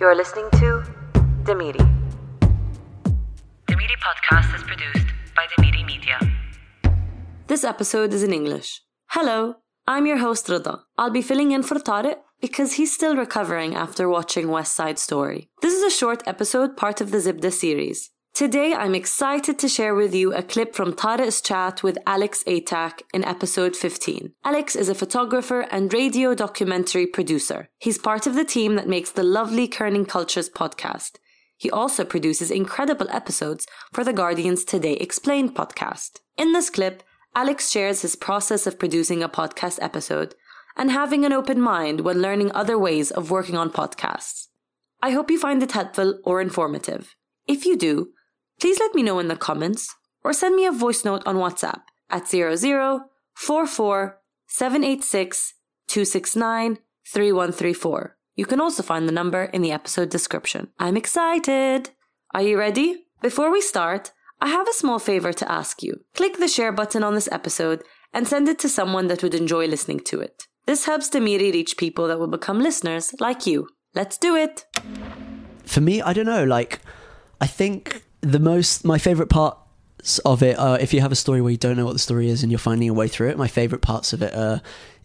You're listening to Demiri. Demiri podcast is produced by Demiri Media. This episode is in English. Hello, I'm your host Rida. I'll be filling in for Tariq because he's still recovering after watching West Side Story. This is a short episode, part of the Zibda series. Today, I'm excited to share with you a clip from Tariq's chat with Alex Atack in episode 15. Alex is a photographer and radio documentary producer. He's part of the team that makes the lovely Kerning Cultures podcast. He also produces incredible episodes for the Guardian's Today Explained podcast. In this clip, Alex shares his process of producing a podcast episode and having an open mind when learning other ways of working on podcasts. I hope you find it helpful or informative. If you do, please let me know in the comments or send me a voice note on WhatsApp at 0044 786 269 3134. You can also find the number in the episode description. I'm excited! Are you ready? Before we start, I have a small favor to ask you. Click the share button on this episode and send it to someone that would enjoy listening to it. This helps Demiri reach people that will become listeners like you. Let's do it! For me, I don't know, like, I think the most my favorite parts of it are if you have a story where you don't know what the story is and you're finding a way through it. My favorite parts of it are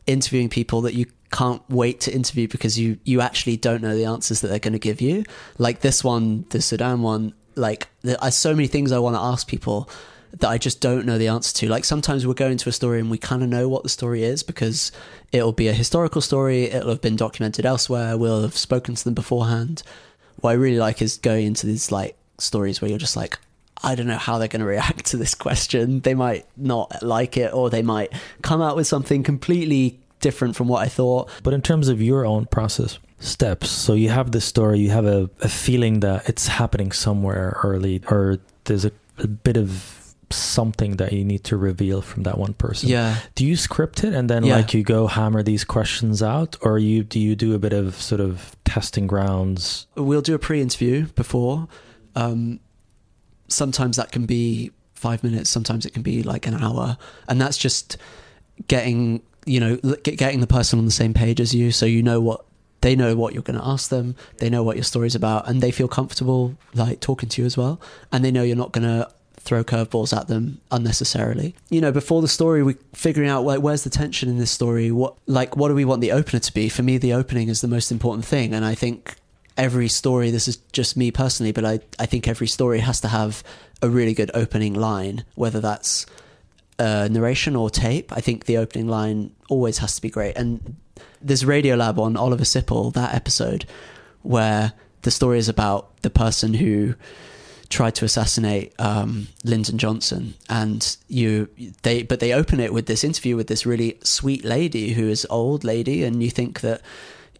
interviewing people that you can't wait to interview because you you actually don't know the answers that they're going to give you. Like this one, the Sudan one. Like there are so many things I want to ask people that I just don't know the answer to. Like sometimes we'll go into a story and we kind of know what the story is because it'll be a historical story, it'll have been documented elsewhere, we'll have spoken to them beforehand. What I really like is going into these like stories where you're just like, I don't know how they're going to react to this question. They might not like it, or they might come out with something completely different from what I thought. But in terms of your own process, steps, so you have this story, you have a, a feeling that it's happening somewhere early, or there's a, a bit of something that you need to reveal from that one person. Yeah. Do you script it and then Yeah. like you go hammer these questions out, or you do you do a bit of sort of testing grounds? We'll do a pre-interview before. Um, sometimes that can be five minutes. Sometimes it can be like an hour, and that's just getting you know getting the person on the same page as you, so you know what they know what you're going to ask them. They know what your story's about, and they feel comfortable like talking to you as well, and they know you're not going to throw curveballs at them unnecessarily. You know, before the story, we figuring out like where's the tension in this story. What like what do we want the opener to be? For me, the opening is the most important thing, and I think every story. This is just me personally, but I I think every story has to have a really good opening line, whether that's uh, narration or tape. I think the opening line always has to be great. And there's Radiolab on Oliver Sipple, that episode, where the story is about the person who tried to assassinate um, Lyndon Johnson, and you they but they open it with this interview with this really sweet lady who is old lady, and you think that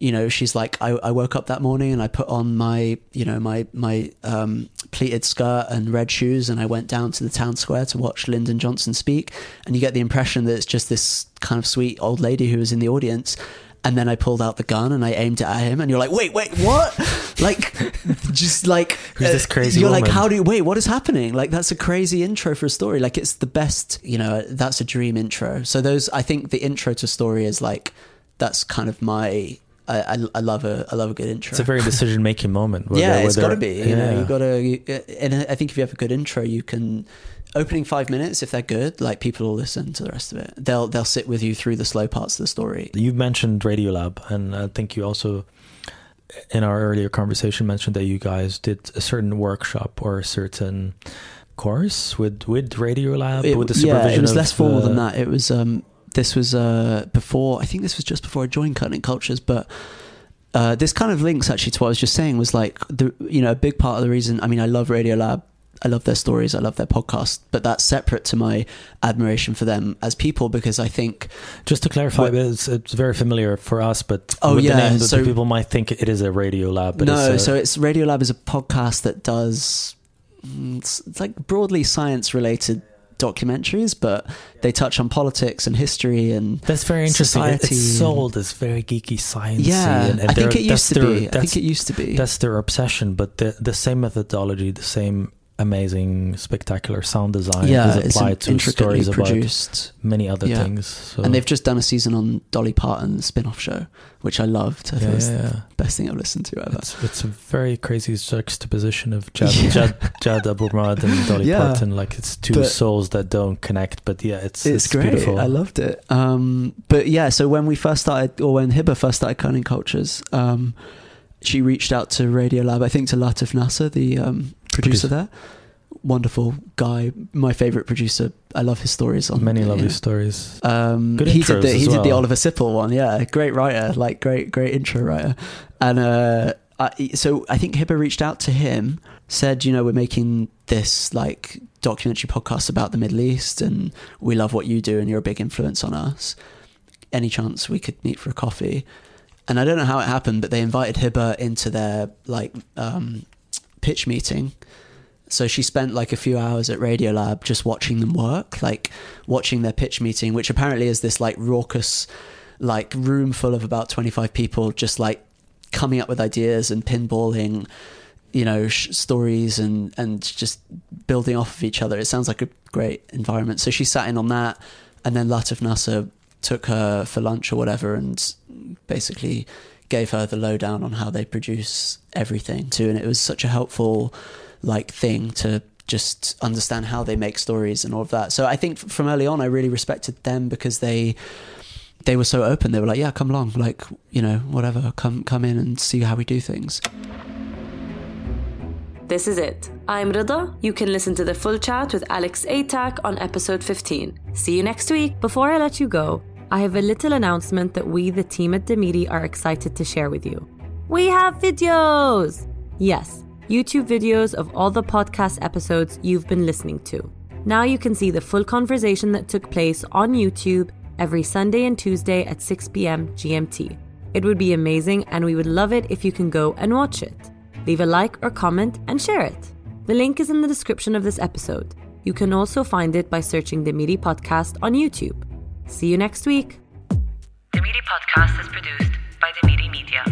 you know she's like I, I woke up that morning and I put on my you know my my um, pleated skirt and red shoes and I went down to the town square to watch Lyndon Johnson speak, and you get the impression that it's just this kind of sweet old lady who was in the audience. And then I pulled out the gun and I aimed it at him, and you're like, "Wait, wait, what?" like, just like Who's this uh, crazy You're like, "How do you wait? What is happening?" Like, that's a crazy intro for a story. Like, it's the best. You know, that's a dream intro. So those, I think, the intro to story is like, that's kind of my. I, I, love a I love a good intro. It's a very decision making moment. whether- yeah, it's got to be. You know, yeah. you got to. And I think if you have a good intro, you can. Opening five minutes, if they're good, like people will listen to the rest of it. They'll they'll sit with you through the slow parts of the story. You mentioned Radiolab, and I think you also, in our earlier conversation, mentioned that you guys did a certain workshop or a certain course with with Radiolab It- with the yeah, supervision. it was less formal than that. It was um, this was uh, before. I think this was just before I joined Kerning Cultures, but. Uh, this kind of links actually to what I was just saying was like the you know a big part of the reason I mean I love Radiolab I love their stories I love their podcast but that's separate to my admiration for them as people because I think Just to clarify, What- it's, it's very familiar for us, but Oh, with yeah, the name, so- people might think it is a Radiolab. But no it's a, so it's Radio Lab is a podcast that does mm, it's like broadly science related documentaries but they touch on politics and history and That's very interesting. Society It's sold as very geeky science. yeah and, and I think it used to their- be I think it used to be That's their obsession, but the the same methodology, the same amazing, spectacular sound design yeah, is it's applied to intricately stories about produced. many other Yeah. things. So. And they've just done a season on Dolly Parton, the spin-off show, which I loved. I yeah, it was yeah, yeah. the best thing I've listened to ever. It's, it's a very crazy juxtaposition of Jad, Yeah. Jad, Jad Abumrad and Dolly Yeah. Parton. Like it's two But- souls that don't connect, but yeah, it's it's, it's, great. beautiful. I loved it. Um, but yeah, so when we first started, or when Hebah first started Kerning Cultures, um, she reached out to Radio Lab. I think to Latif Nasser, the um, producer Producer. there. Wonderful guy, my favorite producer. I love his stories on Many lovely know. stories. Um, Good he did the he as did the. Oliver Sipple one. Yeah, great writer, like great great intro writer. And uh, I, so I think Hebah reached out to him, said, you know, we're making this like documentary podcast about the Middle East, and we love what you do, and you're a big influence on us. Any chance we could meet for a coffee? And I don't know how it happened, but they invited Hebah into their like um, pitch meeting. So she spent like a few hours at Radiolab just watching them work, like watching their pitch meeting, which apparently is this like raucous, like room full of about 25 people just like coming up with ideas and pinballing, you know, sh- stories and, and just building off of each other. It sounds like a great environment. So she sat in on that. And then Latif Nasser took her for lunch or whatever and basically gave her the lowdown on how they produce everything too. And it was such a helpful like thing to just understand how they make stories and all of that. So I think from early on, I really respected them because they they were so open. They were like, "Yeah, come along, like you know, whatever, come come in and see how we do things." This is it. I'm Rida. You can listen to the full chat with Alex Atack on episode 15. See you next week. Before I let you go, I have a little announcement that we, the team at Demiri, are excited to share with you. We have videos! Yes, YouTube videos of all the podcast episodes you've been listening to. Now you can see the full conversation that took place on YouTube every Sunday and Tuesday at 6 p.m. GMT. It would be amazing, and we would love it if you can go and watch it. Leave a like or comment and share it. The link is in the description of this episode. You can also find it by searching Demiri Podcast on YouTube. See you next week. Demiri Podcast is produced by Demiri Media.